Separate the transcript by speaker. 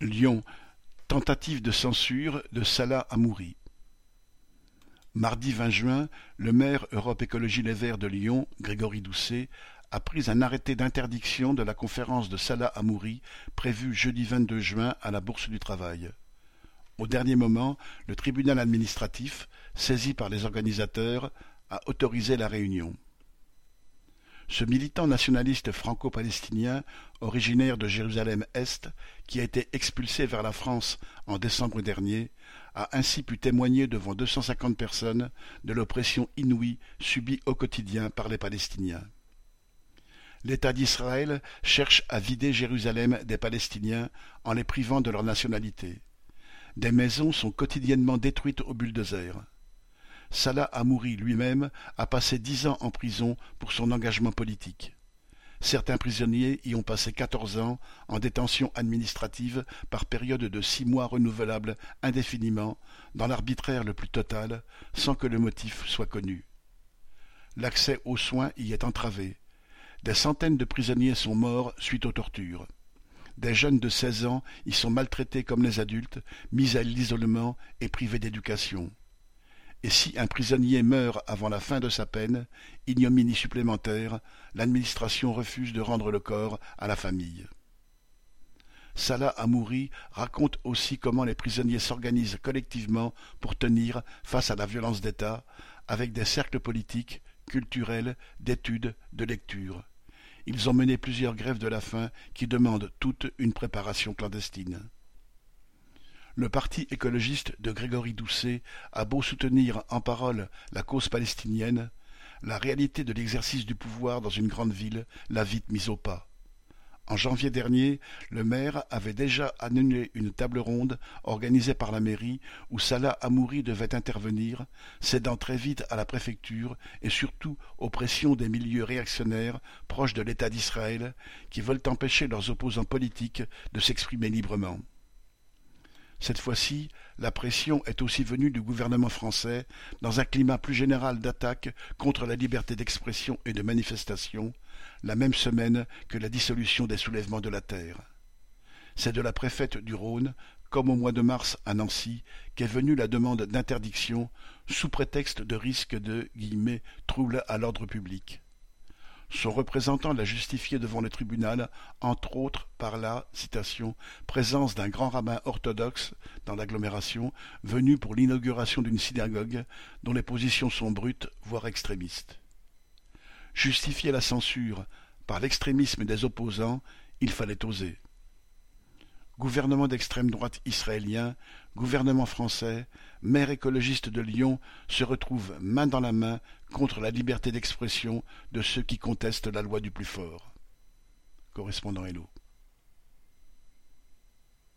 Speaker 1: Lyon, tentative de censure de Salah Hamouri. Mardi 20 juin, le maire Europe Écologie Les Verts de Lyon, Grégory Doucet, a pris un arrêté d'interdiction de la conférence de Salah Hamouri prévue jeudi 22 juin à la Bourse du Travail. Au dernier moment, le tribunal administratif, saisi par les organisateurs, a autorisé la réunion. Ce militant nationaliste franco-palestinien, originaire de Jérusalem-Est, qui a été expulsé vers la France en décembre dernier, a ainsi pu témoigner devant 250 personnes de l'oppression inouïe subie au quotidien par les Palestiniens. L'État d'Israël cherche à vider Jérusalem des Palestiniens en les privant de leur nationalité. Des maisons sont quotidiennement détruites au bulldozer. Salah Hamouri lui-même a passé dix ans en prison pour son engagement politique. Certains prisonniers y ont passé quatorze ans en détention administrative par période de six mois renouvelables indéfiniment, dans l'arbitraire le plus total, sans que le motif soit connu. L'accès aux soins y est entravé. Des centaines de prisonniers sont morts suite aux tortures. Des jeunes de seize ans y sont maltraités comme les adultes, mis à l'isolement et privés d'éducation et si un prisonnier meurt avant la fin de sa peine, ignominie supplémentaire, l'administration refuse de rendre le corps à la famille. Salah Hamouri raconte aussi comment les prisonniers s'organisent collectivement pour tenir face à la violence d'État, avec des cercles politiques, culturels, d'études, de lecture. Ils ont mené plusieurs grèves de la faim qui demandent toute une préparation clandestine. Le parti écologiste de Grégory Doucet a beau soutenir en parole la cause palestinienne, la réalité de l'exercice du pouvoir dans une grande ville l'a vite mise au pas. En janvier dernier, le maire avait déjà annulé une table ronde organisée par la mairie où Salah Hamouri devait intervenir, cédant très vite à la préfecture et surtout aux pressions des milieux réactionnaires proches de l'État d'Israël qui veulent empêcher leurs opposants politiques de s'exprimer librement. Cette fois-ci, la pression est aussi venue du gouvernement français dans un climat plus général d'attaque contre la liberté d'expression et de manifestation, la même semaine que la dissolution des soulèvements de la terre. C'est de la préfète du Rhône, comme au mois de mars à Nancy, qu'est venue la demande d'interdiction sous prétexte de risque de trouble à l'ordre public. Son représentant l'a justifié devant le tribunal, entre autres par la présence d'un grand rabbin orthodoxe dans l'agglomération, venu pour l'inauguration d'une synagogue dont les positions sont brutes, voire extrémistes. Justifier la censure par l'extrémisme des opposants, il fallait oser. Gouvernement d'extrême droite israélien, gouvernement français, maire écologiste de Lyon se retrouvent main dans la main contre la liberté d'expression de ceux qui contestent la loi du plus fort. Correspondant Hello.